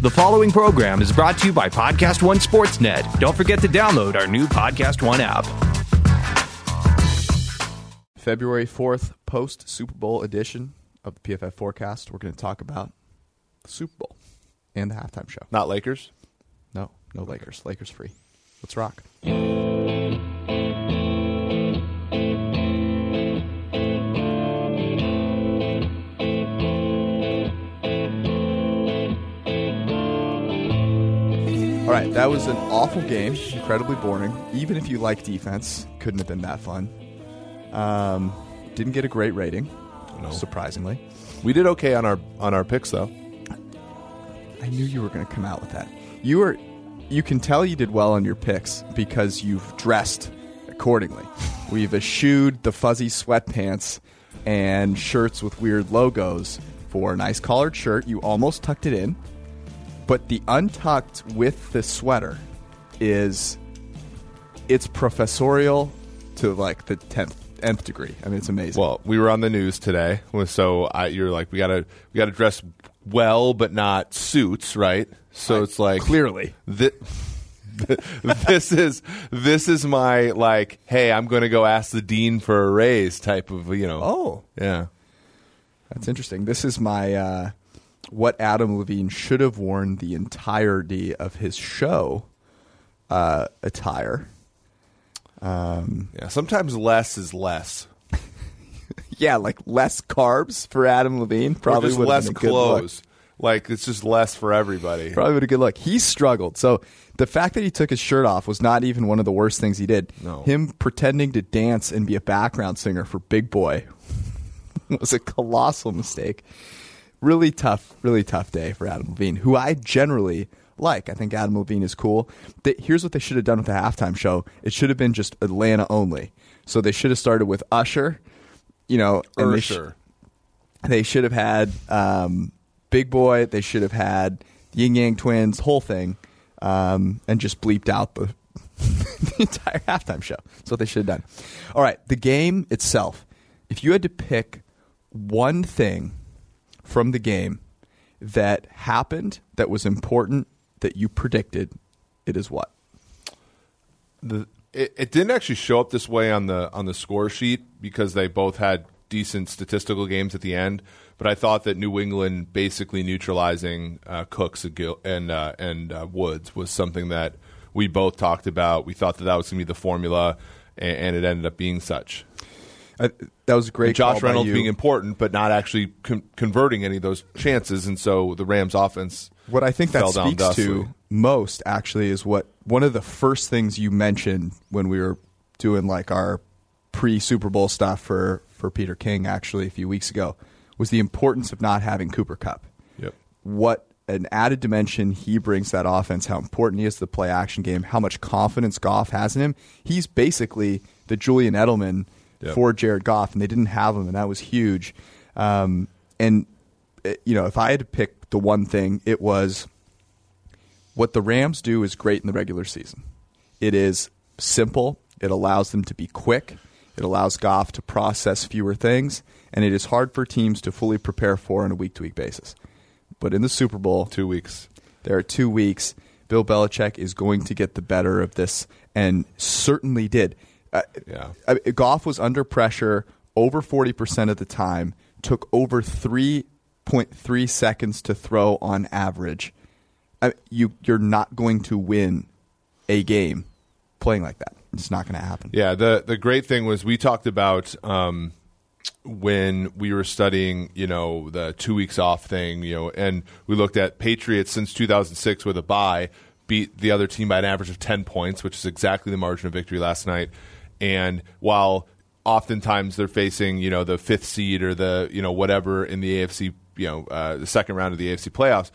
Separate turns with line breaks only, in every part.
The following program is brought to you by Podcast One Sportsnet. Don't forget to download our new Podcast One app.
February 4th, post Super Bowl edition of the PFF forecast. We're going to talk about the Super Bowl and the halftime show.
Not Lakers.
No, no Lakers. Lakers free. Let's rock. That was an awful game, incredibly boring. Even if you like defense, couldn't have been that fun. Um, didn't get a great rating,
No.
surprisingly.
We did okay on our on our picks though.
I knew you were going to come out with that. You were, you can tell you did well on your picks because you've dressed accordingly. We've eschewed the fuzzy sweatpants and shirts with weird logos for a nice collared shirt. You almost tucked it in, but the untucked with the sweater is it's professorial to like the tenth nth degree. I mean, it's amazing.
Well, we were on the news today, so I, you're like, we gotta we gotta dress well, but not suits, right? So it's like
clearly.
thi- this is this is my like, hey, I'm going to go ask the dean for a raise type of you know.
Oh.
yeah.
That's interesting. This is my uh, what Adam Levine should have worn the entirety of his show uh, attire. Um,
Yeah, sometimes less is less.
yeah, like less carbs for Adam Levine. Probably
less
been a good look.
clothes. Like it's just less for everybody.
Probably would have good look. He struggled. So the fact that he took his shirt off was not even one of the worst things he did.
No.
Him pretending to dance and be a background singer for Big Boi was a colossal mistake. Really tough, really tough day for Adam Levine, who I generally like. I think Adam Levine is cool. They, here's what they should have done with the halftime show. It should have been just Atlanta only. So they should have started with Usher, you know, and they sh- they should have had um, Big Boi. They should have had Ying Yang Twins, whole thing, um, and just bleeped out the, the entire halftime show. That's what they should have done. All right, the game itself. If you had to pick one thing from the game that happened that was important that you predicted, it is what?
the it, it didn't actually show up this way on the on the score sheet because they both had decent statistical games at the end. But I thought that New England basically neutralizing uh, Cooks and uh, and uh, Woods was something that we both talked about. We thought that that was going to be the formula, and, and it ended up being such.
That was a great.
And Josh Reynolds being important, but not actually con- converting any of those chances, and so the Rams' offense.
What I think that speaks to most actually is what one of the first things you mentioned when we were doing like our pre Super Bowl stuff for for Peter King actually a few weeks ago was the importance of not having Cooper Kupp.
Yep.
What an added dimension he brings that offense, how important he is to the play action game, how much confidence Goff has in him. He's basically the Julian Edelman
Yep.
for Jared Goff, and they didn't have him, and that was huge. Um, and uh, you know, if I had to pick the one thing, it was what the Rams do is great in the regular season. It is simple. It allows them to be quick. It allows Goff to process fewer things, and it is hard for teams to fully prepare for on a week to week basis. But in the Super Bowl,
Two weeks.
there are two weeks. Bill Belichick is going to get the better of this, and certainly did. Uh,
Yeah.
I Goff was under pressure over 40% of the time, took over 3.3 seconds to throw on average. I, you, you're not going to win a game playing like that. It's not going to happen.
Yeah, the the great thing was we talked about um, when we were studying, you know, the two weeks off thing, you know, and we looked at Patriots since 2006 with a bye beat the other team by an average of 10 points, which is exactly the margin of victory last night. And while oftentimes they're facing, you know, the fifth seed or the, you know, whatever in the AFC, you know, uh, the second round of the AFC playoffs,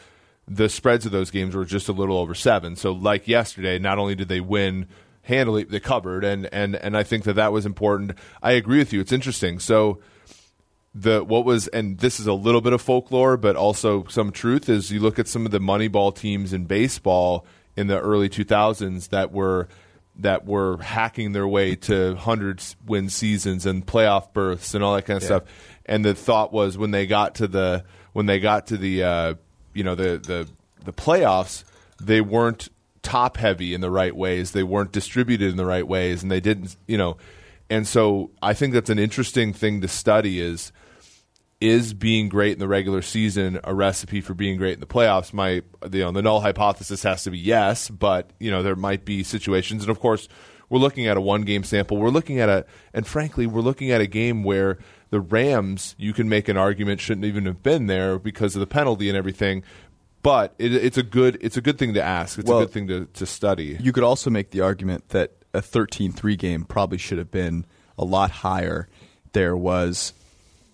the spreads of those games were just a little over seven. So, like yesterday, not only did they win handily, they covered, and and and I think that that was important. I agree with you. It's interesting. So, the what was and this is a little bit of folklore, but also some truth is you look at some of the Moneyball teams in baseball in the early 2000s that were that were hacking their way to hundreds win seasons and playoff berths and all that kind of stuff. And the thought was when they got to the when they got to the uh, you know the the the playoffs, they weren't top heavy in the right ways. They weren't distributed in the right ways, and they didn't, you know. And so I think that's an interesting thing to study is is being great in the regular season a recipe for being great in the playoffs? My you know the null hypothesis has to be yes, but you know there might be situations, and of course we're looking at a one game sample. We're looking at a and frankly we're looking at a game where the Rams you can make an argument shouldn't even have been there because of the penalty and everything. But it, it's a good it's a good thing to ask. It's
Well,
a good thing to, to study.
You could also make the argument that a 13-3 game probably should have been a lot higher. There was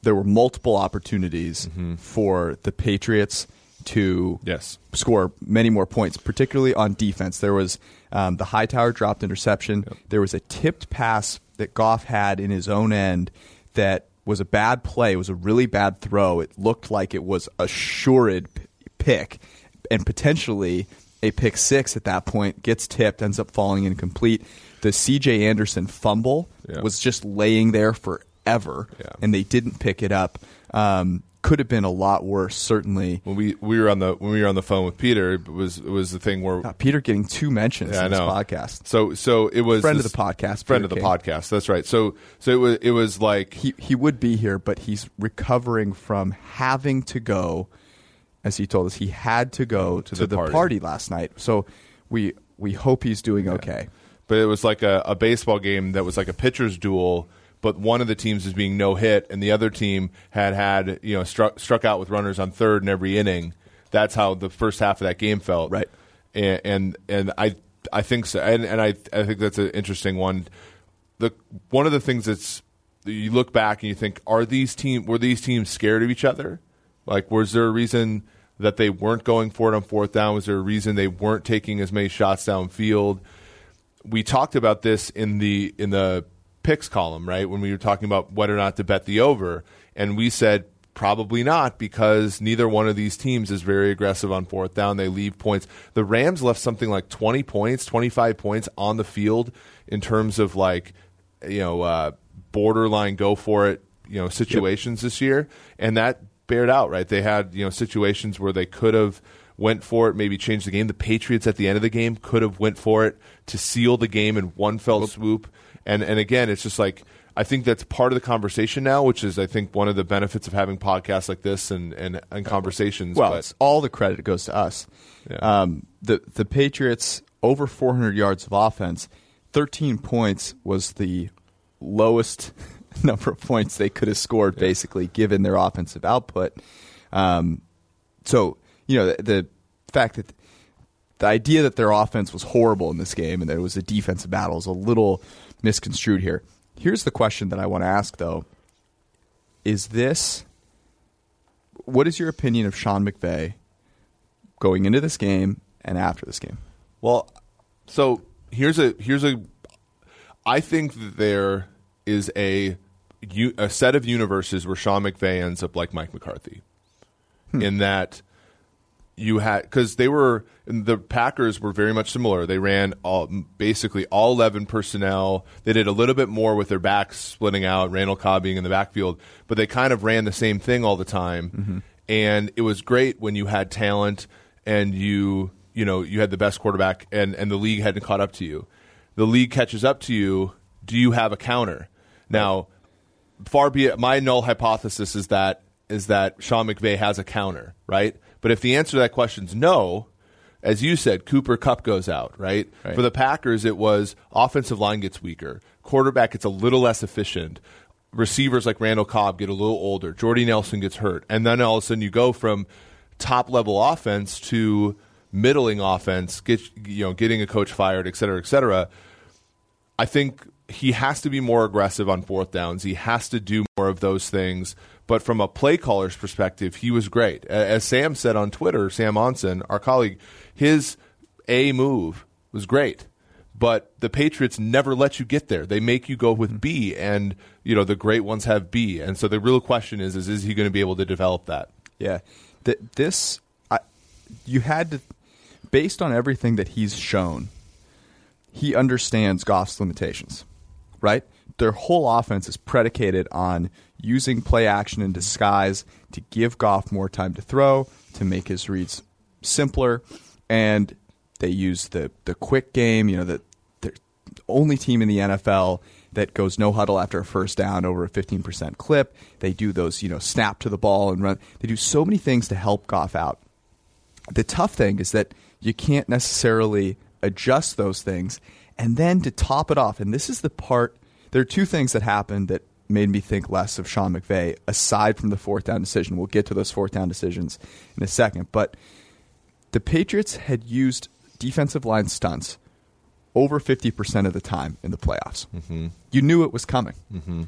there were multiple opportunities for the Patriots to
Yes.
score many more points, particularly on defense. There was um, the Hightower dropped interception. There was a tipped pass that Goff had in his own end that was a bad play. It was a really bad throw. It looked like it was a sured p- pick and potentially a pick six at that point gets tipped, ends up falling incomplete. The C.J. Anderson fumble was just laying there forever,
Yeah.
and they didn't pick it up. Um, could have been a lot worse, certainly.
When we we were on the when we were on the phone with Peter, it was it was the thing where
Uh, Peter getting two mentions
Yeah,
in this podcast.
So so it was
Friend of the podcast,
friend
Peter
of the
King.
podcast. That's right. So so it was it was like
He he would be here, but he's recovering from having to go. As he told us, he had to go to,
the
the,
party.
party. last night. So we we hope he's doing okay.
but it was like a, a baseball game that was like a pitcher's duel. But one of the teams is being no hit, and the other team had had you know struck struck out with runners on third in every inning. That's how the first half of that game felt.
Right.
And and, and I I think so, and, and I I think that's an interesting one. The one of the things that's you look back and you think, are these team were these teams scared of each other? Like, was there a reason that they weren't going for it on fourth down? Was there a reason they weren't taking as many shots downfield? we talked about this in the in the picks column, right? When we were talking about whether or not to bet the over, and we said probably not because neither one of these teams is very aggressive on fourth down. They leave points. The Rams left something like 20 points, 25 points on the field in terms of like you know uh, borderline go for it, you know, situations this year, and that bared out, right? They had you know situations where they could have went for it, maybe changed the game. The Patriots at the end of the game could have went for it to seal the game in one fell swoop. And and again, it's just like I think that's part of the conversation now, which is I think one of the benefits of having podcasts like this and and, and conversations.
Well,
but
it's all the credit goes to us.
Yeah.
Um, the the Patriots over 400 yards of offense, 13 points was the lowest number of points they could have scored, basically, given their offensive output. Um, so you know the, the fact that the idea that their offense was horrible in this game and that it was a defensive battle is a little misconstrued here. Here's the question that I want to ask though: Is this what is your opinion of Sean McVay going into this game and after this game?
Well, so here's a here's a. I think that there is a a set of universes where Sean McVay ends up like Mike McCarthy, hmm. in that you had because they were the Packers were very much similar. They ran all basically all eleven personnel. They did a little bit more with their backs splitting out, Randall Cobb being in the backfield, but they kind of ran the same thing all the time. Mm-hmm. And it was great when you had talent and you you know you had the best quarterback and and the league hadn't caught up to you. The league catches up to you. Do you have a counter now? far be it my null hypothesis is that is that Sean McVay has a counter, right? But if the answer to that question is no, as you said, Cooper Kupp goes out, right?
Right.
For the Packers, it was offensive line gets weaker, quarterback gets a little less efficient, receivers like Randall Cobb get a little older, Jordy Nelson gets hurt, and then all of a sudden you go from top level offense to middling offense, get you know getting a coach fired, et cetera, et cetera. I think he has to be more aggressive on fourth downs. He has to do more of those things. But from a play caller's perspective, he was great. As Sam said on Twitter, Sam Monson, our colleague, his A move was great. But the Patriots never let you get there. They make you go with B, and you know the great ones have B. And so the real question is: is is he going to be able to develop that?
Yeah, Th- this I, you had to, based on everything that he's shown, he understands Goff's limitations, right? Their whole offense is predicated on using play action and disguise to give Goff more time to throw, to make his reads simpler, and they use the the quick game. You know, the the only team in the NFL that goes no huddle after a first down over a 15% clip. They do those, you know, snap to the ball and run. They do so many things to help Goff out. The tough thing is that you can't necessarily adjust those things. And then to top it off, and this is the part, there are two things that happened that made me think less of Sean McVay, aside from the fourth down decision. We'll get to those fourth down decisions in a second. But the Patriots had used defensive line stunts over 50% of the time in the playoffs. Mm-hmm. You knew it was coming. Mm-hmm.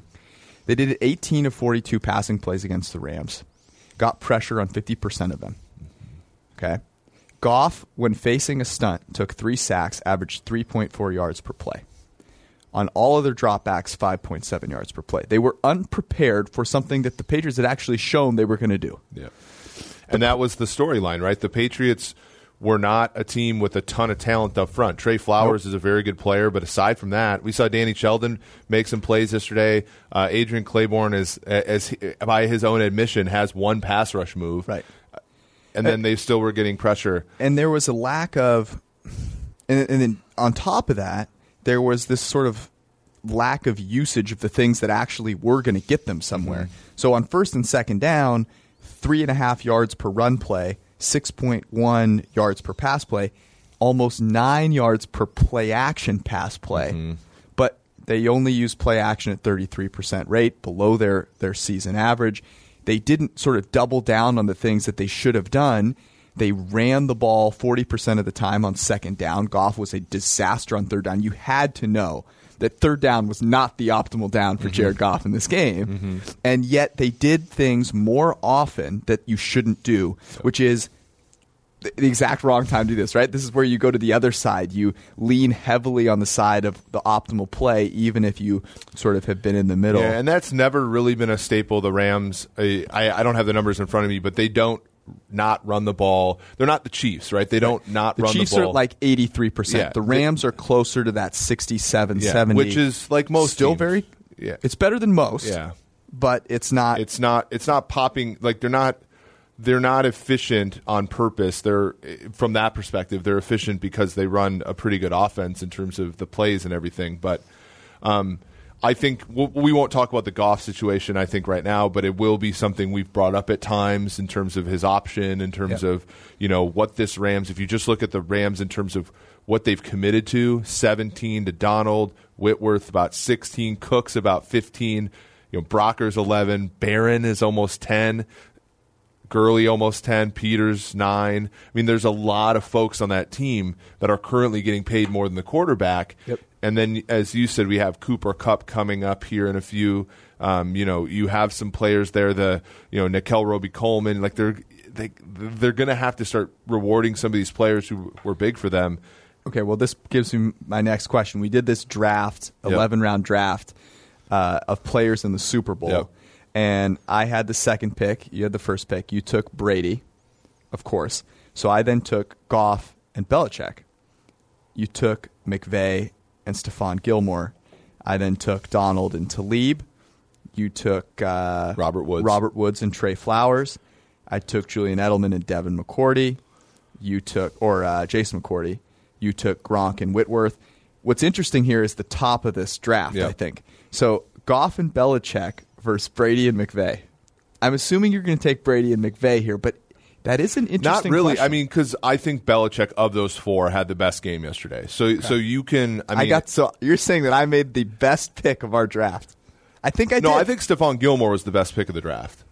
They did 18 of 42 passing plays against the Rams, got pressure on 50% of them. Okay. Goff, when facing a stunt, took three sacks, averaged 3.4 yards per play. On all other dropbacks, 5.7 yards per play. They were unprepared for something that the Patriots had actually shown they were going to do.
Yeah. And that was the storyline, right? The Patriots were not a team with a ton of talent up front. Trey Flowers nope. is a very good player, but aside from that, we saw Danny Shelton make some plays yesterday. Uh, Adrian Clayborn is, as he, by his own admission, has one pass rush move,
right?
And then they still were getting pressure.
And there was a lack of, and, and then on top of that, there was this sort of lack of usage of the things that actually were going to get them somewhere. Mm-hmm. So on first and second down, three and a half yards per run play 6.1 yards per pass play, almost nine yards per play action pass play. Mm-hmm. But they only use play action at 33% rate, below their, their season average. They didn't sort of double down on the things that they should have done. They ran the ball 40% of the time on second down. Goff was a disaster on third down. You had to know that third down was not the optimal down for mm-hmm. Jared Goff in this game. Mm-hmm. And yet they did things more often that you shouldn't do, which is the exact wrong time to do this, right? This is where you go to the other side. You lean heavily on the side of the optimal play, even if you sort of have been in the middle.
Yeah, and that's never really been a staple. The Rams, I, I don't have the numbers in front of me, but they don't not run the ball. They're not the Chiefs, right? They don't not
the
run
Chiefs
the ball.
are like 83%. Yeah, the Rams are closer to that 67,
yeah,
70.
Which is like most
Still
teams.
very yeah. It's better than most.
Yeah.
But it's not
It's not it's not popping like they're not they're not efficient on purpose. They're from that perspective, they're efficient because they run a pretty good offense in terms of the plays and everything. But um, I think we won't talk about the Goff situation. I think right now, but it will be something we've brought up at times in terms of his option, in terms of you know what this Rams. If you just look at the Rams in terms of what they've committed to, seventeen to Donald Whitworth, about sixteen Cooks, about fifteen. You know, Brocker's eleven, Barron is almost ten. Gurley almost 10, Peters 9. I mean, there's a lot of folks on that team that are currently getting paid more than the quarterback.
Yep.
And then, as you said, we have Cooper Kupp coming up here in a few. Um, you know, you have some players there, the, you know, Nickell Robey-Coleman. Like, they're, they, they're going to have to start rewarding some of these players who were big for them.
Okay, well, this gives me my next question. We did this draft, 11 yep. round draft uh, of players in the Super Bowl.
Yep
and I had the second pick. You had the first pick. You took Brady, of course. So I then took Goff and Belichick. You took McVay and Stephon Gilmore. I then took Donald and Talib. You took uh,
Robert Woods,
Robert Woods and Trey Flowers. I took Julian Edelman and Devin McCourty. You took or uh, Jason McCourty. You took Gronk and Whitworth. What's interesting here is the top of this draft. I think so. Goff and Belichick versus Brady and McVay. I'm assuming you're going to take Brady and McVay here, but that is an interesting.
Not really.
Question. I
mean, because I think Belichick of those four had the best game yesterday. So, okay. so you can. I, mean, I
got so you're saying that I made the best pick of our draft. I think I
no.
Did.
I think Stephon Gilmore was the best pick of the draft.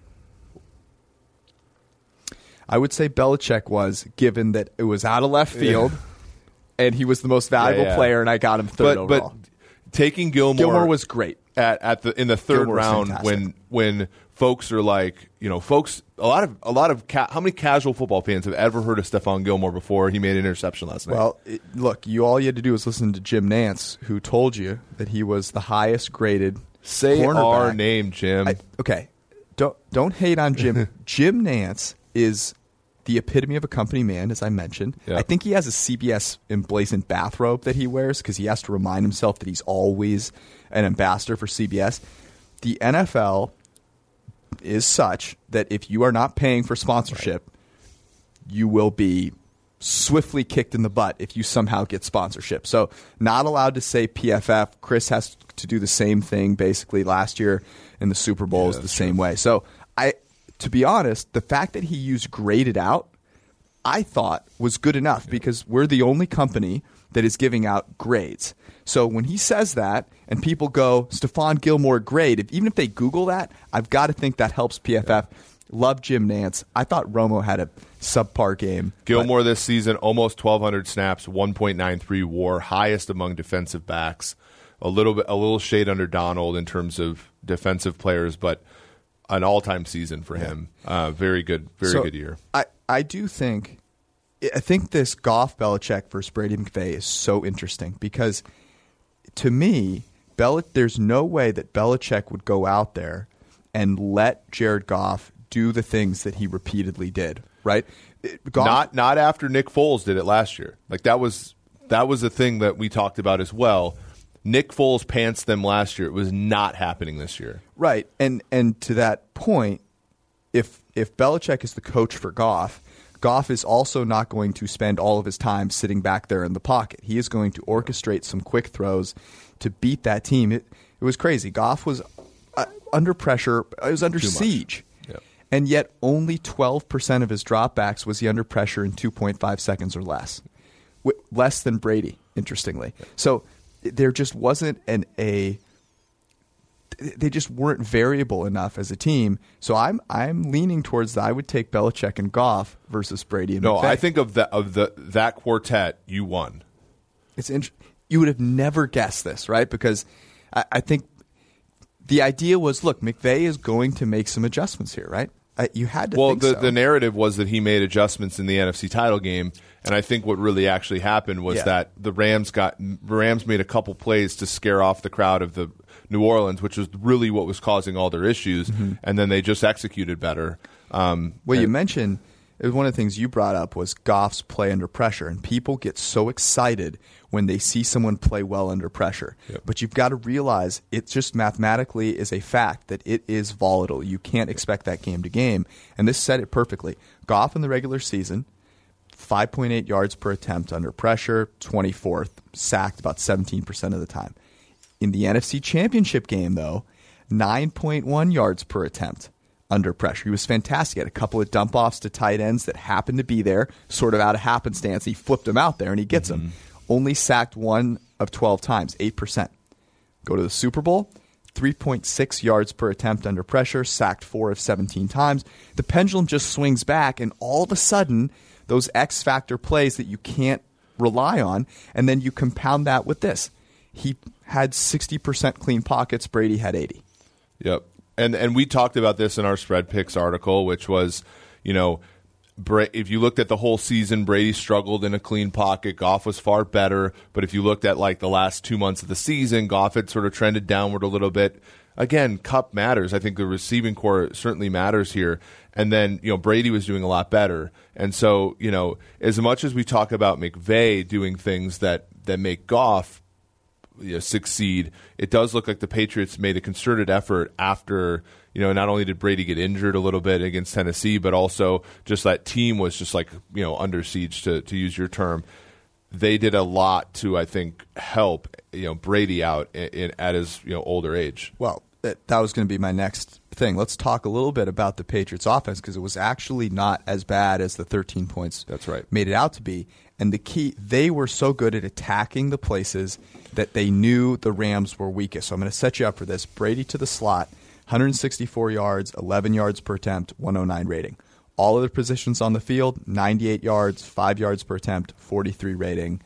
I would say Belichick was, given that it was out of left field, yeah. and he was the most valuable
yeah, yeah.
player, and I got him third
but,
overall.
But taking Gilmore,
Gilmore was great
at, at the in the third round when when folks are like you know folks a lot of a lot of ca- how many casual football fans have ever heard of Stephon Gilmore before he made an interception last night?
Well, it, look, you all you had to do was listen to Jim Nantz, who told you that he was the highest graded.
Say our name, Jim. I,
okay, don't don't hate on Jim. Jim Nantz is the epitome of a company man, as I mentioned. I think he has a CBS emblazoned bathrobe that he wears because he has to remind himself that he's always an ambassador for CBS. The NFL is such that if you are not paying for sponsorship, you will be swiftly kicked in the butt if you somehow get sponsorship. So, not allowed to say PFF. Chris has to do the same thing basically last year in the Super Bowl is the same way. So, to be honest, the fact that he used graded out, I thought was good enough because we're the only company that is giving out grades. So when he says that and people go, Stephon Gilmore grade, if, even if they Google that, I've got to think that helps PFF. Love Jim Nantz. I thought Romo had a subpar game. but-
Gilmore this season, almost 1,200 snaps, 1.93 WAR, highest among defensive backs. A little bit, a little shade under Donald in terms of defensive players, but an all-time season for him. Uh, very good, very
So,
good year.
I, I do think I think this Goff Belichick versus Brady McVay is so interesting because to me, Bel- there's no way that Belichick would go out there and let Jared Goff do the things that he repeatedly did. Right? Goff,
Not not after Nick Foles did it last year. Like that was that was a thing that we talked about as well. Nick Foles pants them last year. It was not happening this year.
Right, and and to that point, if if Belichick is the coach for Goff, Goff is also not going to spend all of his time sitting back there in the pocket. He is going to orchestrate some quick throws to beat that team. It it was crazy. Goff was uh, under pressure. It was under
Too
siege.
Yep.
And yet, only 12% of his dropbacks was he under pressure in 2.5 seconds or less. W- less than Brady, interestingly. So there just wasn't an a they just weren't variable enough as a team. So I'm I'm leaning towards that. I would take Belichick and Goff versus Brady and
No,
McVay.
I think of the of the that quartet, you won.
it's int- you would have never guessed this, right? Because I, I think the idea was, look, McVay is going to make some adjustments here, right? Uh, you had to.
Well,
think
the,
so.
the narrative was that he made adjustments in the NFC title game, and I think what really actually happened was
Yeah.
that the Rams got Rams made a couple plays to scare off the crowd of the New Orleans, which was really what was causing all their issues,
Mm-hmm.
and then they just executed better. Um,
Well, you mentioned it was one of the things you brought up was Goff's play under pressure, and people get so excited when they see someone play well under pressure.
Yep.
But you've got to realize it just mathematically is a fact that it is volatile. You can't expect that game to game, and this said it perfectly. Goff in the regular season. 5.8 yards per attempt under pressure, 24th, sacked about 17% of the time. In the NFC Championship game, though, 9.1 yards per attempt under pressure. He was fantastic. He had a couple of dump offs to tight ends that happened to be there, sort of out of happenstance. He flipped them out there and he gets them. Mm-hmm. Only sacked one of 12 times, 8%. Go to the Super Bowl, 3.6 yards per attempt under pressure, sacked four of 17 times. The pendulum just swings back, and all of a sudden, those X factor plays that you can't rely on, and then you compound that with this. He had 60% clean pockets, Brady had 80.
Yep. And and we talked about this in our spread picks article, which was, you know, Bra- if you looked at the whole season, Brady struggled in a clean pocket. Goff was far better. But if you looked at like the last two months of the season, Goff had sort of trended downward a little bit. Again, Kupp matters. I think the receiving core certainly matters here. And then, you know, Brady was doing a lot better. And so, you know, as much as we talk about McVay doing things that, that make Goff you know, succeed, it does look like the Patriots made a concerted effort after, you know, not only did Brady get injured a little bit against Tennessee, but also just that team was just like, you know, under siege to, to use your term. They did a lot to, I think, help, you know, Brady out in, in, at his, you know, older age.
Well, that, that was going to be my next thing. Let's talk a little bit about the Patriots offense because it was actually not as bad as the 13 points
That's right.
made it out to be. And the key, they were so good at attacking the places that they knew the Rams were weakest. So I'm going to set you up for this. Brady to the slot, 164 yards, 11 yards per attempt, 109 rating. All other positions on the field, 98 yards, 5 yards per attempt, 43 rating.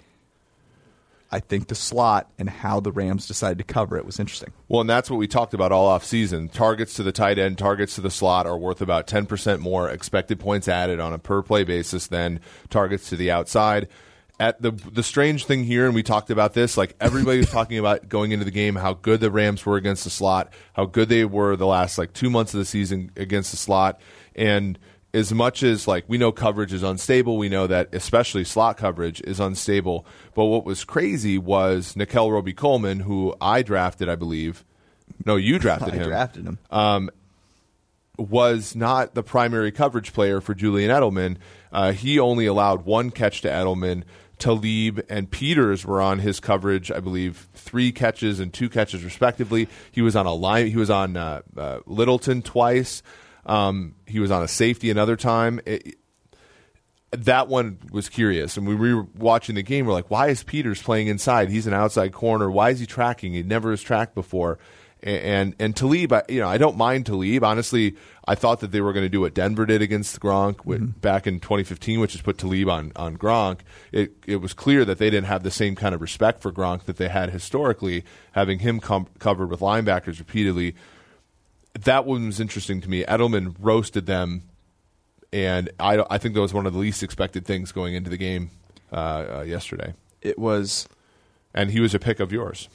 I think the slot and how the Rams decided to cover it was interesting.
Well, and that's what we talked about all off season. Targets to the tight end, targets to the slot are worth about 10% more expected points added on a per play basis than targets to the outside. At the the strange thing here, and we talked about this, like everybody was talking about going into the game, how good the Rams were against the slot, how good they were the last like two months of the season against the slot, and as much as like we know coverage is unstable, we know that especially slot coverage is unstable. But what was crazy was Nickell Robey Coleman, who I drafted, I believe. No, you drafted
I
him.
drafted him.
was not the primary coverage player for Julian Edelman. Uh, he only allowed one catch to Edelman. Talib and Peters were on his coverage, I believe, three catches and two catches respectively. He was on a line. He was on uh, uh, Littleton twice. Um, he was on a safety another time. It, that one was curious. And we were watching the game. We're like, why is Peters playing inside? He's an outside corner. Why is he tracking? He never has tracked before. And and, Talib, I, you know, I don't mind Talib. Honestly, I thought that they were going to do what Denver did against Gronk with, mm-hmm. back in 2015, which is put Talib on on Gronk. It it was clear that they didn't have the same kind of respect for Gronk that they had historically, having him com- covered with linebackers repeatedly. That one was interesting to me. Edelman roasted them and I, I think that was one of the least expected things going into the game uh, uh, yesterday.
It was,
and he was a pick of yours.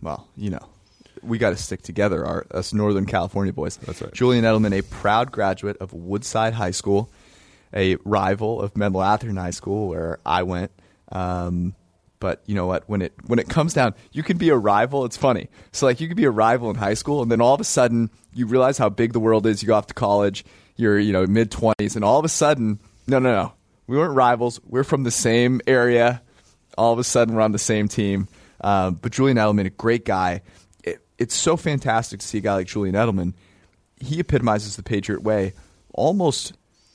Well, you know, we got to stick together, our us Northern California boys.
That's right.
Julian Edelman, a proud graduate of Woodside High School, a rival of Menlo Atherton High School, where I went. Um, but you know what? When it when it comes down, you can be a rival. It's funny. So like you could be a rival in high school, and then all of a sudden you realize how big the world is. You go off to college you're you know mid twenties, and all of a sudden, no, no, no, we weren't rivals. We're from the same area. All of a sudden, we're on the same team. Uh, but Julian Edelman, a great guy. It, it's so fantastic to see a guy like Julian Edelman. He epitomizes the Patriot way almost.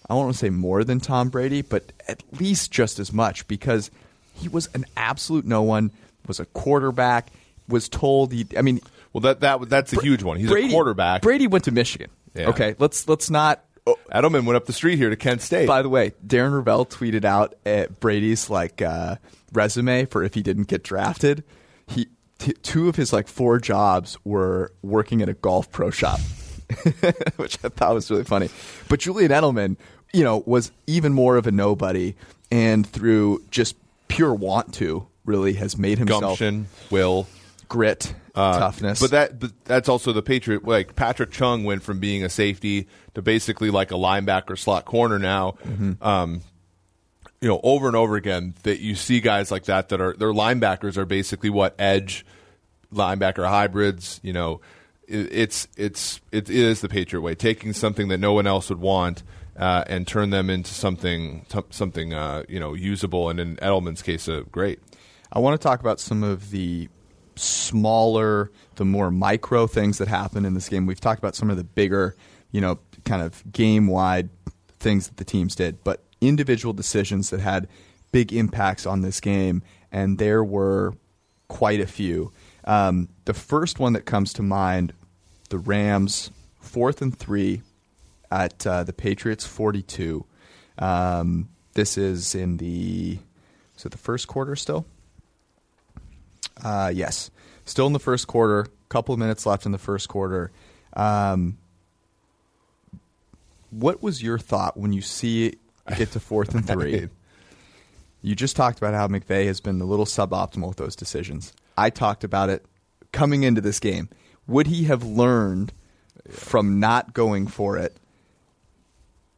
I don't want to say more than Tom Brady, but at least just as much because he was an absolute no one. Was a quarterback. Was told he. I mean,
well, that that that's a huge one. He's
Brady,
a quarterback.
Brady went to Michigan. Yeah. Okay, let's let's not
Oh, Edelman went up the street here to Kent State.
By the way, Darren Rovell tweeted out at Brady's like uh, resume for if he didn't get drafted. He t- two of his like four jobs were working at a golf pro shop, which I thought was really funny. But Julian Edelman, you know, was even more of a nobody, and through just pure want to, really has made himself
gumption, will,
grit, uh, toughness.
But that but that's also the Patriot. Like Patrick Chung went from being a safety to basically like a linebacker slot corner now. Mm-hmm. Um, you know, over and over again that you see guys like that that are their linebackers are basically what edge linebacker hybrids. You know, it, it's it's it is the Patriot way, taking something that no one else would want. Uh, and turn them into something t- something uh, you know usable, and in Edelman's case, uh, great.
I want to talk about some of the smaller, the more micro things that happen in this game. We've talked about some of the bigger, you know, kind of game wide things that the teams did, but individual decisions that had big impacts on this game, and there were quite a few. Um, the first one that comes to mind the Rams, fourth and three at uh, the Patriots 42. Um, this is in the, it the first quarter still? Uh, yes, still in the first quarter. A Couple of minutes left in the first quarter. Um, what was your thought when you see get to fourth and three? you just talked about how McVay has been a little suboptimal with those decisions. I talked about it coming into this game. Would he have learned from not going for it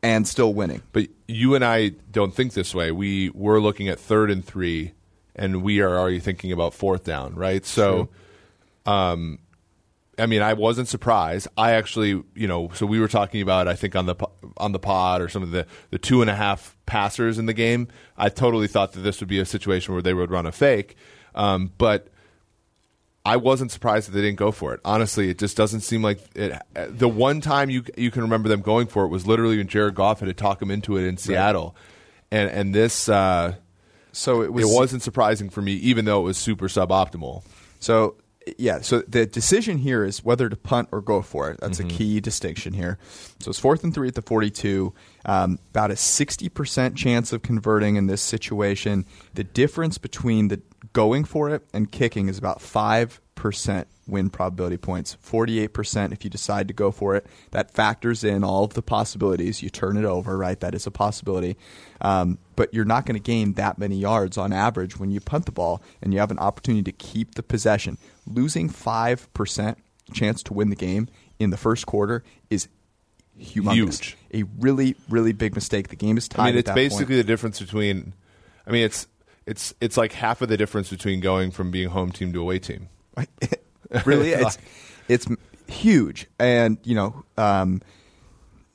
and still winning?
But you and I don't think this way. We were looking at third and three and we are already thinking about fourth down, right? So, um, I mean, I wasn't surprised. I actually, you know, so we were talking about, I think on the on the pod or some of the the two and a half passers in the game. I totally thought that this would be a situation where they would run a fake, um, but. I wasn't surprised that they didn't go for it. Honestly, it just doesn't seem like it. The one time you you can remember them going for it was literally when Jared Goff had to talk him into it in Seattle, right. and and this uh,
so it was.
It wasn't surprising for me, even though it was super suboptimal.
So yeah, so the decision here is whether to punt or go for it. That's mm-hmm. a key distinction here. So it's fourth and three at the 42. Um, about a 60% chance of converting in this situation. The difference between the going for it and kicking is about 5% win probability points. 48% if you decide to go for it. That factors in all of the possibilities. You turn it over, right? That is a possibility. Um, but you're not going to gain that many yards on average when you punt the ball and you have an opportunity to keep the possession. Losing 5% chance to win the game in the first quarter is humongous.
Huge.
A really, really big mistake. The game is tied.
I mean, it's basically
point.
the difference between. I mean, it's it's it's like half of the difference between going from being home team to away team.
really, it's it's huge, and you know, um,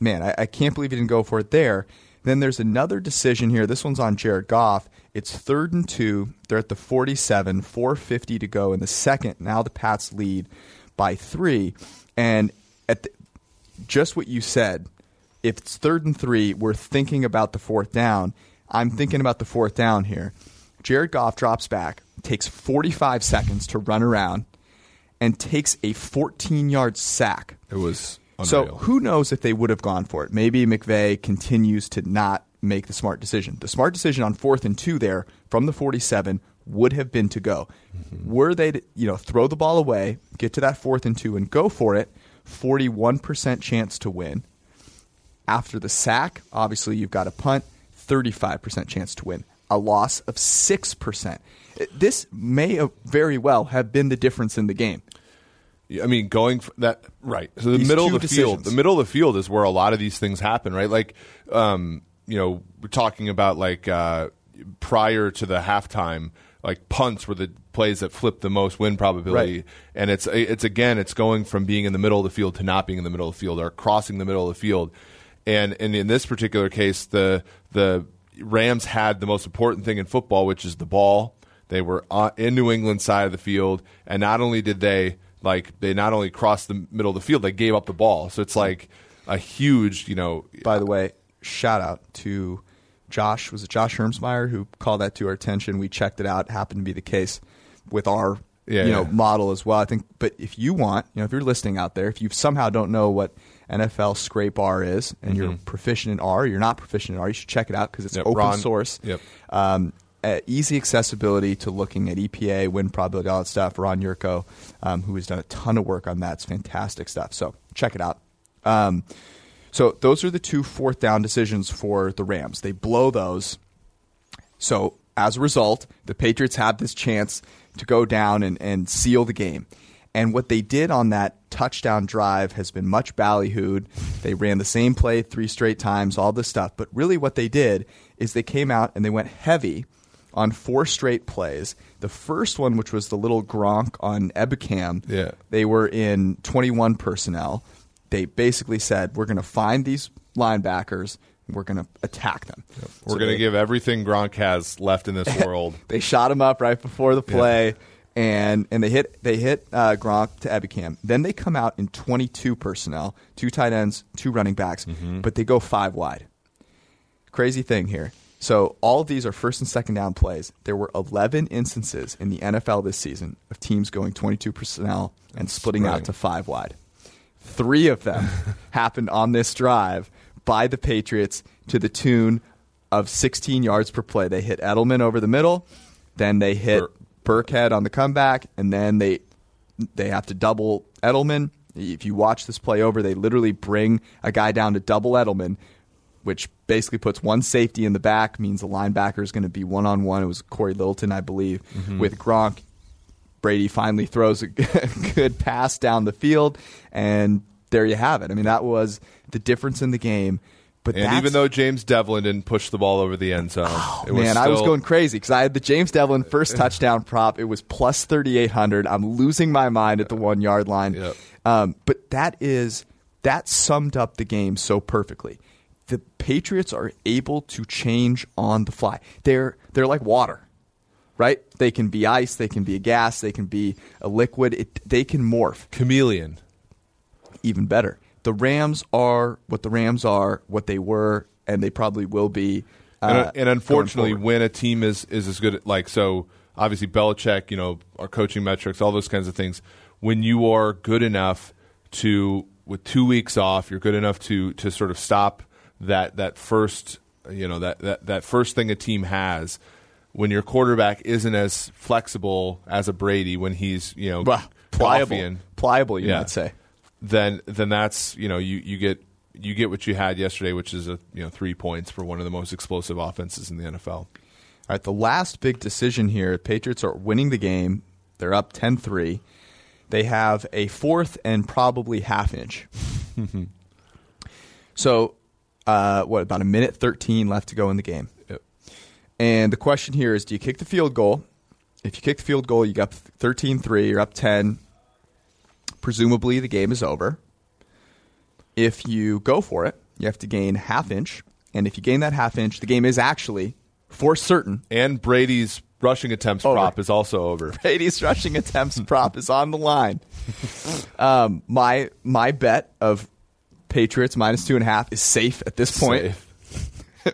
man, I, I can't believe he didn't go for it there. Then there's another decision here. This one's on Jared Goff. It's third and two. They're at the 47, 450 to go in the second. Now the Pats lead by three. And at the, just what you said, if it's third and three, we're thinking about the fourth down. I'm thinking about the fourth down here. Jared Goff drops back, takes 45 seconds to run around, and takes a 14 yard sack.
It was unreal.
So who knows if they would have gone for it? Maybe McVay continues to not make the smart decision. The smart decision on fourth and two there from the 47 would have been to go. Mm-hmm. Were they to, you know, throw the ball away, get to that fourth and two and go for it, 41% chance to win. After the sack, obviously you've got a punt, 35% chance to win. A loss of 6%. This may very well have been the difference in the game.
I mean, going that right. So the
These
middle of the field, the middle of the field is where a lot of these things happen, right? Like, um, you know, we're talking about like uh, prior to the halftime, like punts were the plays that flip the most win probability,
Right.
and it's it's again, it's going from being in the middle of the field to not being in the middle of the field or crossing the middle of the field, and and in this particular case, the the Rams had the most important thing in football, which is the ball. They were in New England side of the field, and not only did they like they not only crossed the middle of the field, they gave up the ball. So it's like a huge, you know.
By the way, shout out to Josh. Was it Josh Hermsmeyer who called that to our attention? We checked it out. Happened to be the case with our
Yeah,
you know
yeah.
model as well. I think. But if you want, you know, if you're listening out there, if you somehow don't know what NFL Scrape R is and you're proficient in R, you're not proficient in R, you should check it out because it's
Mm-hmm. Yep,
open
Ron-
source.
yep.
Um, uh, easy accessibility to looking at EPA, win probability, all that stuff. Ron Yurko, um, who has done a ton of work on that, it's fantastic stuff. So check it out. Um, so those are the two fourth down decisions for the Rams. They blow those. So as a result, the Patriots have this chance to go down and, and seal the game. And what they did on that touchdown drive has been much ballyhooed. They ran the same play three straight times, all this stuff. But really, what they did is they came out and they went heavy on four straight plays. The first one, which was the little Gronk on Ebukam,
Yeah.
they were in 21 personnel. They basically said, We're going to find these linebackers, we're going to attack them.
We're
So
going to give everything Gronk has left in this world.
they shot him up right before the play, and and they hit they hit uh, Gronk to Ebukam. Then they come out in 22 personnel, two tight ends, two running backs, but they go five wide. Crazy thing here. So all of these are first and second down plays. There were 11 instances in the NFL this season of teams going 22 personnel and splitting
right.
out to five wide. Three of them happened on this drive by the Patriots to the tune of 16 yards per play. They hit Edelman over the middle, then they hit Burkhead on the comeback, and then they they have to double Edelman. If you watch this play over, they literally bring a guy down to double Edelman, which basically puts one safety in the back, means the linebacker is going to be one on one. It was Cory Littleton, I believe, mm-hmm. with Gronk. Brady finally throws a good pass down the field, and there you have it. I mean, that was the difference in the game. But
And even though James Develin didn't push the ball over the end zone, it was
Man, I was going crazy because I had the James Develin first touchdown prop. It was plus 3,800. I'm losing my mind at the one yard line.
Yep.
Um, but that is that summed up the game so perfectly. The Patriots are able to change on the fly. They're they're like water, right? They can be ice, they can be a gas, they can be a liquid. It, they can morph
chameleon.
even better. The Rams are what the Rams are, what they were, and they probably will be. Uh,
and, and unfortunately, when a team is is as good, like so, obviously Belichick, you know, our coaching metrics, all those kinds of things. When you are good enough to, with two weeks off, you're good enough to to sort of stop that that first, you know, that that that first thing a team has. When your quarterback isn't as flexible as a Brady, when he's you know
Well, pliable, pliable, you
Yeah.
might say.
Then then that's you know you, you get you get what you had yesterday, which is a you know three points for one of the most explosive offenses in the NFL.
All right, the last big decision here Patriots are winning the game. They're up 10 3. They have a fourth and probably half inch. so, uh, what, about a minute 13 left to go in the game.
Yep.
And the question here is do you kick the field goal? If you kick the field goal, you got 13 3, you're up 10. Presumably, the game is over. If you go for it, you have to gain half inch, and if you gain that half inch, the game is actually for certain.
And Brady's rushing attempts
Over.
prop is also over.
Brady's rushing attempts prop is on the line. Um, my my bet of Patriots minus two and a half is safe at this point.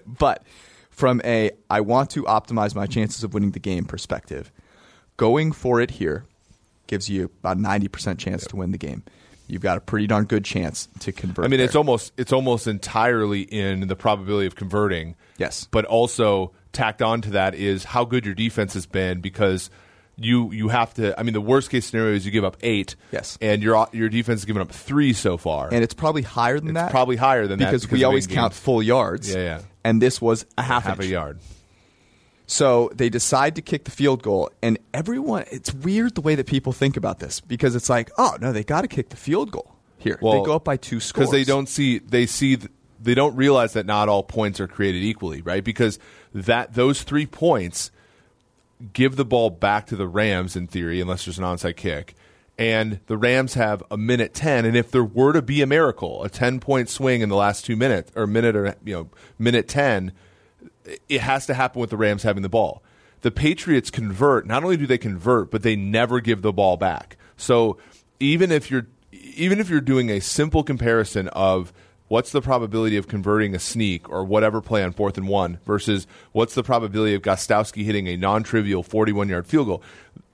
But from a I want to optimize my chances of winning the game perspective, going for it here gives you about ninety percent chance to win the game. You've got a pretty darn good chance to convert.
I mean, it's almost it's almost entirely in the probability of converting.
Yes.
but also tacked on to that is how good your defense has been because you you have to. I mean, the worst case scenario is you give up eight.
Yes.
and your your defense has given up three so far.
and it's probably higher than
It's
that.
probably higher than that
because,
because
we always count full yards.
Yeah, yeah.
And this was a half,
half a yard.
So they decide to kick the field goal, and everyone. It's weird the way that people think about this because it's like, oh no, they got to kick the field goal here. Well, they go up by two scores
because they don't see they see th- they don't realize that not all points are created equally, right? Because that those three points give the ball back to the Rams in theory, unless there's an onside kick. And the Rams have a minute ten, and if there were to be a miracle, a ten point swing in the last two minutes, or minute or you know minute ten, it has to happen with the Rams having the ball. The Patriots convert. Not only do they convert, but they never give the ball back. So even if you're even if you're doing a simple comparison of what's the probability of converting a sneak or whatever play on fourth and one versus what's the probability of Gostkowski hitting a non-trivial 41-yard field goal,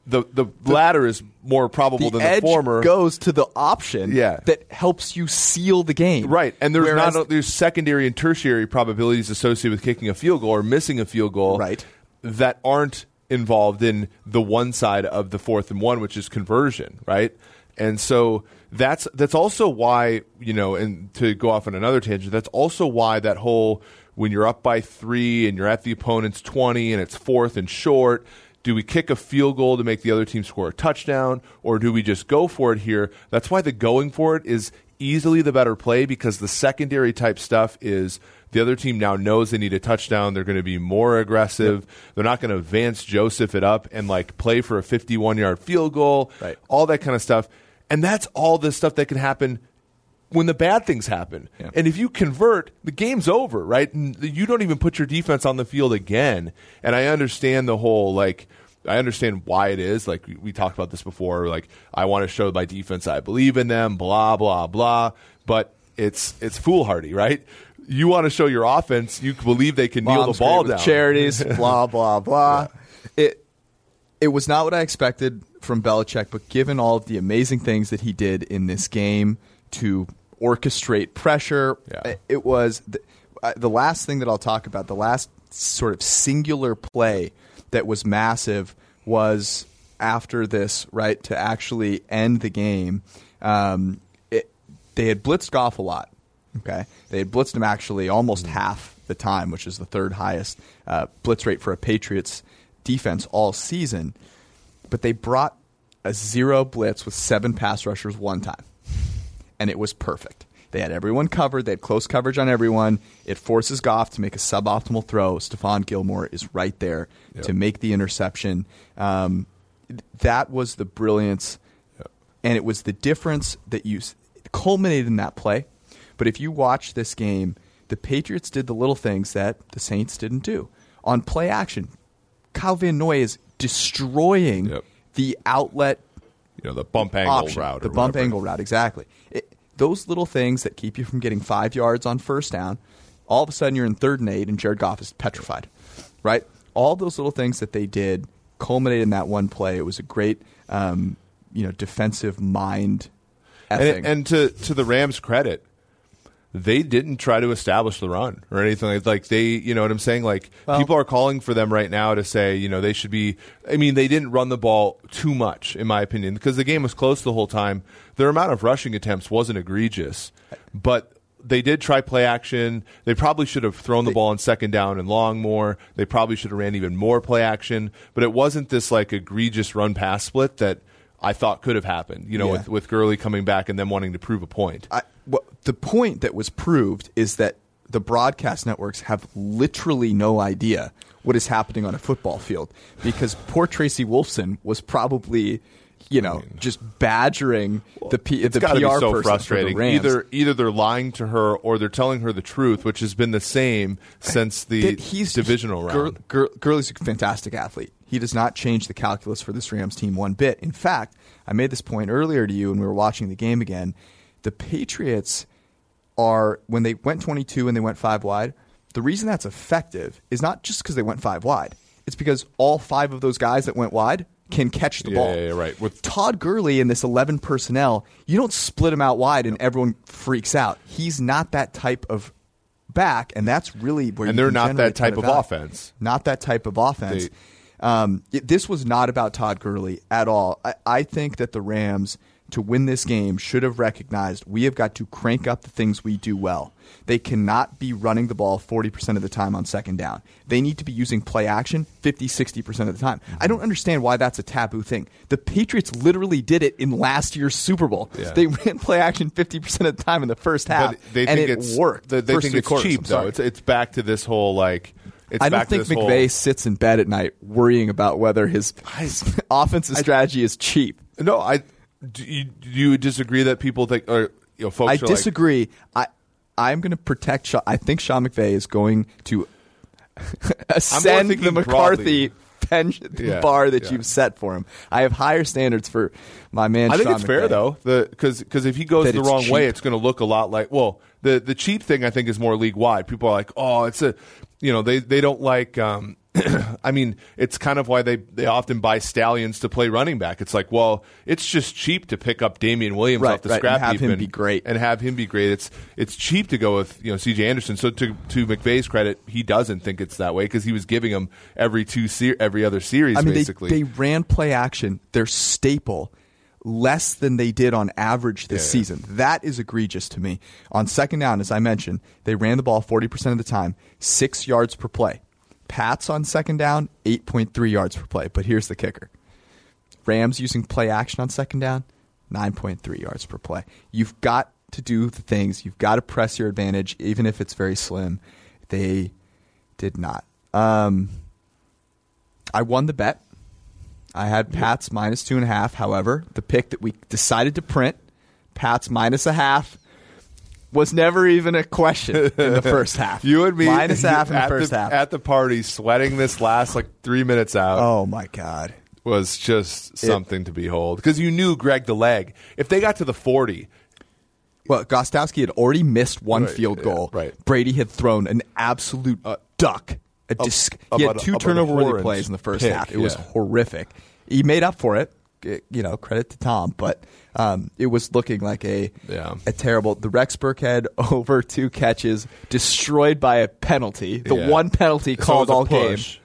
the the, latter is more probable
the
than
edge
the former.
goes to the option
Yeah.
that helps you seal the game.
Right, and there's
Whereas-
not there's secondary and tertiary probabilities associated with kicking a field goal or missing a field goal,
Right.
That aren't involved in the one side of the fourth and one, which is conversion, right? And so that's that's also why you know, and to go off on another tangent, that's also why that whole when you're up by three and you're at the opponent's twenty and it's fourth and short. Do we kick a field goal to make the other team score a touchdown, or do we just go for it here? That's why the going for it is easily the better play because the secondary type stuff is the other team now knows they need a touchdown. They're going to be more aggressive. They're not going to Vance Joseph it up and like play for a 51 yard field goal,
Right.
all that kind of stuff. And that's all the stuff that can happen when the bad things happen.
Yeah.
And if you convert, the game's over, right? And you don't even put your defense on the field again. And I understand the whole like I understand why it is. Like we, talked about this before. Like I want to show my defense I believe in them. Blah blah blah. But it's it's foolhardy, right? You want to show your offense. You believe they can kneel the ball down.
Charities, blah blah blah. It it was not what I expected from Belichick, but given all of the amazing things that he did in this game to orchestrate pressure,
Yeah.
it was the, uh, the last thing that I'll talk about. The last sort of singular play that was massive was after this, right? To actually end the game, um, it, they had blitzed Goff a lot. Okay, they had blitzed him actually almost half the time, which is the third highest uh, blitz rate for a Patriots defense all season. But they brought a zero blitz with seven pass rushers one time, and it was perfect. They had everyone covered. They had close coverage on everyone. It forces Goff to make a suboptimal throw. Stephon Gilmore is right there to make the interception. Um, that was the brilliance and it was the difference that you culminated in that play. But if you watch this game, the Patriots did the little things that the Saints didn't do. On play action, Kyle Van Noy is destroying
Yep.
the outlet
know the bump angle
option,
route,
the bump
whatever.
angle route, exactly. It, those little things that keep you from getting five yards on first down, all of a sudden you're in third and eight, and Jared Goff is petrified, right? All those little things that they did culminated in that one play. It was a great, um, you know, defensive mind.
And, and to to the Rams' credit, they didn't try to establish the run or anything like like they you know what I'm saying like
Well-
people are calling for them right now to say you know they should be I mean they didn't run the ball too much in my opinion because the game was close the whole time their amount of rushing attempts wasn't egregious but they did try play action. They probably should have thrown the ball on second down and long more. They probably should have ran even more play action. But it wasn't this like egregious run pass split that I thought could have happened. You know,
Yeah.
with with Gurley coming back and them wanting to prove a point.
I, well, the point that was proved is that the broadcast networks have literally no idea what is happening on a football field because poor Tracy Wolfson was probably you know, just badgering the P, the PR
be so
person
frustrating.
For the Rams.
Either either they're lying to her or they're telling her the truth, which has been the same since the
he's
divisional
Gur-
round.
Gur- Gurley's a fantastic athlete. He does not change the calculus for this Rams team one bit. In fact, I made this point earlier to you when we were watching the game again. The Patriots are when they went 22 and they went five wide. The reason that's effective is not just because they went five wide. It's because all five of those guys that went wide can catch the
Yeah,
ball.
yeah, yeah, right. With-
Todd Gurley in this 11 personnel, you don't split him out wide and everyone freaks out. He's not that type of back, and that's really where
And they're not that type
ton
of offense.
Not that type of offense.
They-
um, it- this was not about Todd Gurley at all. I, I think that the Rams, to win this game, should have recognized we have got to crank up the things we do well. They cannot be running the ball 40% of the time on second down. They need to be using play action 50, 60% of the time. I don't understand why that's a taboo thing. The Patriots literally did it in last year's Super Bowl.
Yeah.
They ran play action 50% of the time in the first half,
But they
and
think
it
it's
worked.
They, they think it's
quarters,
cheap though. It's it's back to this whole like. It's
I don't think McVay
whole,
sits in bed at night worrying about whether his offensive strategy is cheap.
No, I. Do you, do you disagree that people think or you know folks?
I
are like-
disagree. I I'm going to protect. Sean. I think Sean McVay is going to ascend the McCarthy
broadly.
pension
Yeah,
bar that
yeah.
you've set for him. I have higher standards for my man.
I think
Sean
it's fair
McVay.
though, because because if he goes
That
the wrong way, it's going to look a lot like well, the the cheap thing I think is more league wide. People are like, oh, it's a, you know, they they don't like. Um, I mean, it's kind of why they they often buy stallions to play running back. It's like, well, it's just cheap to pick up Damien Williams
Right,
off the
right, and have him be great.
and have him be great. It's it's cheap to go with you know C.J. Anderson. So to to McVay's credit, he doesn't think it's that way because he was giving him every two ser- every other series
I mean,
basically.
they, they ran play action, their staple, less than they did on average this
Yeah, yeah.
season. That is egregious to me. On second down, as I mentioned, they ran the ball 40% of the time, six yards per play. Pats on second down, 8.3 yards per play. But here's the kicker Rams using play action on second down, 9.3 yards per play. You've got to do the things, you've got to press your advantage, even if it's very slim. They did not. Um, I won the bet. I had Pats minus two and a half. However, the pick that we decided to print, Pats minus a half, was never even a question in the first half.
You and me
minus half in the
at
first half.
at the party, sweating this last like three minutes out
oh my god!
was just something to behold because you knew Greg the leg. If they got to the forty,
Well, Gostkowski had already missed one
Right,
field
yeah,
goal.
right.
Brady had thrown an absolute uh, duck. A dis- he had two
a
turnover worthy plays in the first
pick,
half. It was horrific. He made up for it. G- You know, credit to Tom, but um, it was looking like a
Yeah.
a terrible. The Rex Burkhead over two catches, destroyed by a penalty. The
Yeah.
one penalty called
a
all game.
push.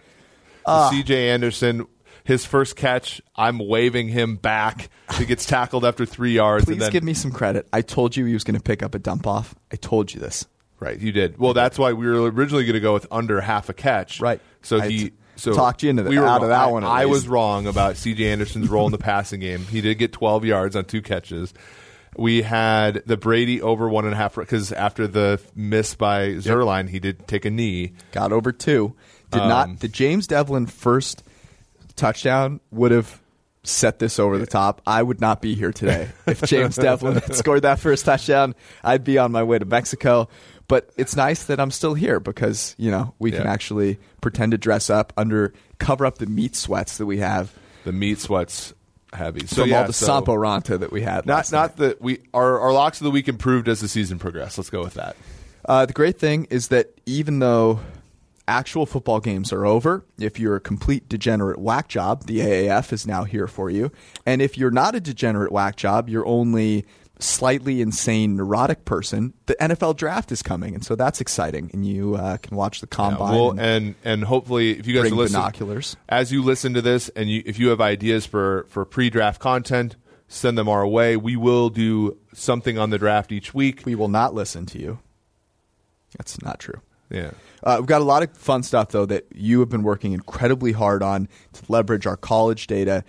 C.J. Anderson, his first catch, I'm waving him back. He gets tackled after three yards.
Please
and then,
give me some credit. I told you he was going to pick up a dump off. I told you this.
Right, you did. Well, that's why we were originally going to go with under half a catch.
Right.
So
I
he so
talked you into the-
we were
out of that
I-
one
I, was wrong about C.J. Anderson's role in the passing game. He did get 12 yards on two catches. We had the Brady over one and a half because after the miss by Zuerlein, he did take a knee.
got over two. Did
Um,
not the James Develin first touchdown would have set this over the top. I would not be here today if James Develin had scored that first touchdown. I'd be on my way to Mexico. But it's nice that I'm still here because you know we can actually pretend to dress up under cover up the meat sweats that we have
The meat sweats heavy. So
from
yeah,
all the
so
Sampo Ranta that we had.
Not not that we our our locks of the week improved as the season progressed. Let's go with that.
Uh, the great thing is that even though actual football games are over, if you're a complete degenerate whack job, the AAF is now here for you. And if you're not a degenerate whack job, you're only slightly insane neurotic person, the NFL draft is coming, and so that's exciting. And you uh, can watch the
Yeah,
combine.
well,
and-
and and hopefully, if you guys listening,
binoculars.
as you listen to this, and you, if you have ideas for for pre-draft content, send them our way. We will do something on the draft each week.
we will not listen to you. That's not true.
Yeah,
Uh, we've got a lot of fun stuff though that you have been working incredibly hard on to leverage our college data.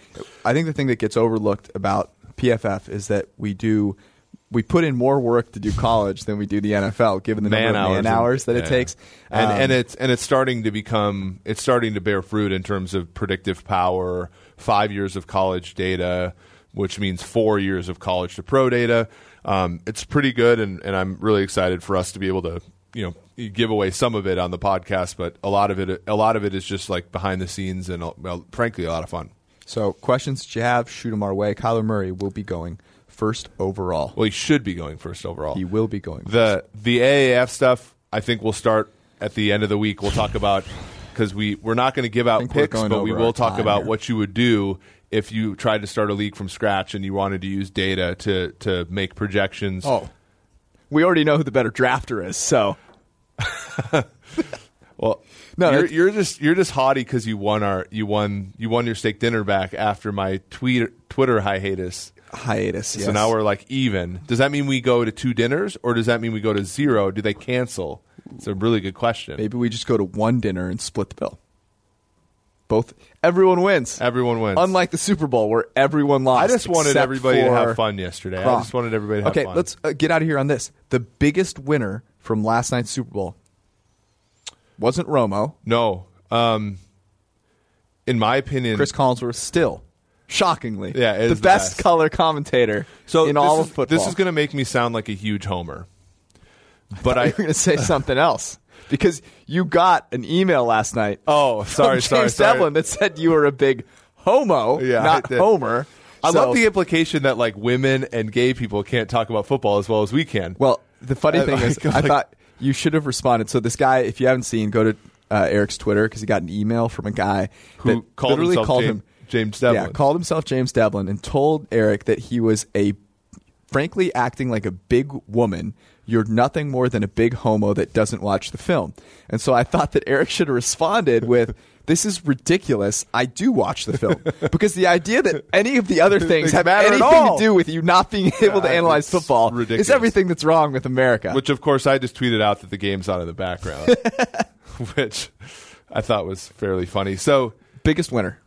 I think the thing that gets overlooked about PFF is that we do we put in more work to do college than we do the NFL, given the
man
number of
hours,
man hours that it
yeah.
takes.
and
Um,
and it's and it's starting to become it's starting to bear fruit in terms of predictive power. Five years of college data. which means four years of college to pro data. Um, it's pretty good, and, and I'm really excited for us to be able to you know give away some of it on the podcast, but a lot of it a lot of it is just like behind the scenes and well, frankly, a lot of fun.
So questions that you have, shoot them our way. Kyler Murray will be going first overall.
Well, he should be going first overall.
He will be going.
The the AAF stuff, I think we'll start at the end of the week. We'll talk about because we we're not going to give out picks, but we will talk about
here.
what you would do if you tried to start a league from scratch and you wanted to use data to to make projections.
Oh, we already know who the better drafter is. So,
well,
No,
you're, you're just you're just haughty because you won our you won you won your steak dinner back after my tweet Twitter hiatus.
hiatus. Yes.
So now we're like even. Does that mean we go to two dinners, or does that mean we go to zero? Do they cancel? It's a really good question.
maybe we just go to one dinner and split the bill. Both everyone wins.
Everyone wins.
Unlike the Super Bowl where everyone lost.
I just wanted everybody to have fun yesterday. I just wanted everybody to have
okay,
fun.
let's uh, get out of here on this. The biggest winner from last night's Super Bowl wasn't Romo.
No. Um, in my opinion,
Chris Collinsworth still, shockingly,
Yeah,
the
the
best,
best.
color commentator
so
in all
is,
of football.
This is going to make me sound like a huge homer. But I
You're going to say something else because you got an email last night.
Oh, sorry,
James
sorry, sorry.
Develin that said you were a big homo,
Yeah, I
not
did.
Homer.
I
So-
love the implication that like women and gay people can't talk about football as well as we can.
Well, the funny
Uh,
thing is,
like-
I thought you should have responded. So this guy, if you haven't seen, go to uh, Eric's Twitter because he got an email from a guy
Who
that
called
literally
himself
called
James-
him
James Develin.
Yeah, called himself James Develin and told Eric that he was a, frankly, acting like a big woman. You're nothing more than a big homo that doesn't watch the film. And so I thought that Eric should have responded with. This is ridiculous. I do watch the film because the idea that any of the other things have anything to do with you not being able to analyze football
ridiculous.
is everything that's wrong with America.
Which, of course, I just tweeted out that the game's on in the background, which I thought was fairly funny. So
Biggest winner.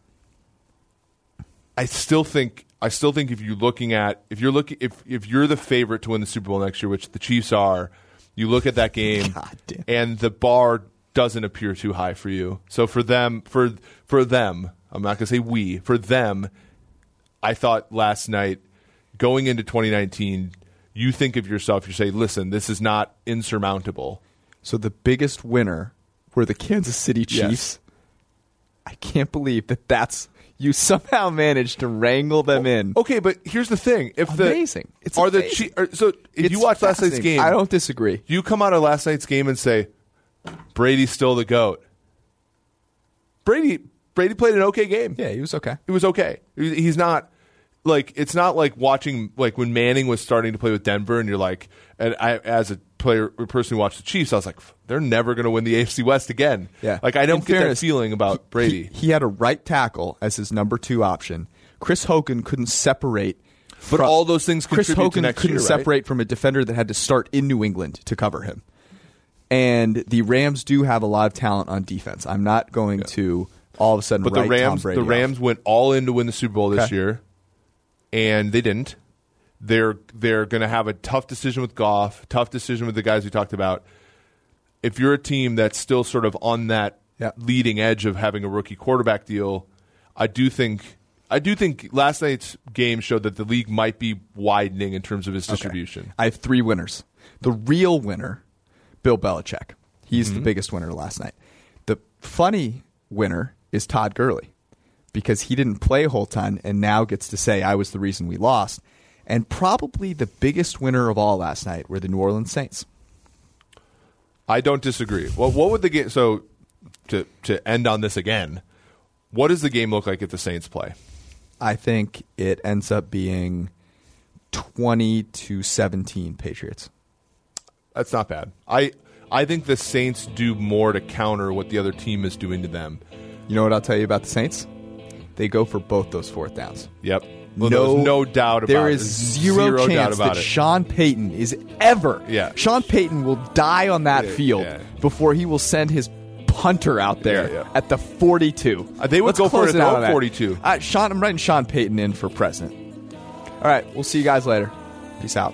I still think I still think if you're looking at if you're looking if if you're the favorite to win the Super Bowl next year, which the Chiefs are, you look at that game and the bar doesn't appear too high for you. So for them for for them, I'm not going to say we, for them, I thought last night going into 2019, you think of yourself, you say, "Listen, this is not insurmountable."
So the biggest winner were the Kansas City
Yes.
Chiefs. I can't believe that that's you somehow managed to wrangle them in.
Okay, but here's the thing: if
Amazing.
the
It's
are the
amazing.
Or- so if
It's
you watch last night's game,
I don't disagree.
you come out of last night's game and say Brady's still the goat. Brady Brady played an okay game.
Yeah, he was okay.
It was okay. He's not like it's not like watching like when Manning was starting to play with Denver, and you're like, and I as a player, a person who watched the Chiefs, I was like, they're never going to win the AFC West again.
Yeah.
like I don't
In
get
fairness,
that feeling about
he-
Brady.
He, he had a right tackle as his number two option. Chris Hogan couldn't separate.
But
from-
all those things
Chris Hogan couldn't
year, right?
separate from a defender that had to start in New England to cover him. And the Rams do have a lot of talent on defense. I'm not going to all of a sudden
But the Rams, the
off.
Went all in to win the Super Bowl this
Okay.
year, and they didn't. They're they're going to have a tough decision with Goff, tough decision with the guys we talked about. If you're a team that's still sort of on that
Yeah.
leading edge of having a rookie quarterback deal, I do think I do think last night's game showed that the league might be widening in terms of its distribution.
I have three winners. The real winner, Bill Belichick. He's
Mm-hmm.
the biggest winner last night. The funny winner is Todd Gurley because he didn't play a whole ton and now gets to say, I was the reason we lost. And probably the biggest winner of all last night were the New Orleans Saints.
I don't disagree. Well, what would the game? So to to end on this again, what does the game look like if the Saints play?
I think it ends up being 20 to 17 Patriots.
That's not bad. I I think the Saints do more to counter what the other team is doing to them.
You know what I'll tell you about the Saints? They go for both those fourth downs.
Yep. Well, there's no doubt about
There is
There's
zero, chance
about
that
it.
Sean Payton is ever.
Yeah.
Sean Payton will die on that
Yeah,
field
yeah.
before he will send his punter out there
Yeah, yeah.
at the 42.
Uh, they would
Let's
go for it at the 42.
Uh, Sean, I'm writing Sean Payton in for president. All right, we'll see you guys later. Peace out.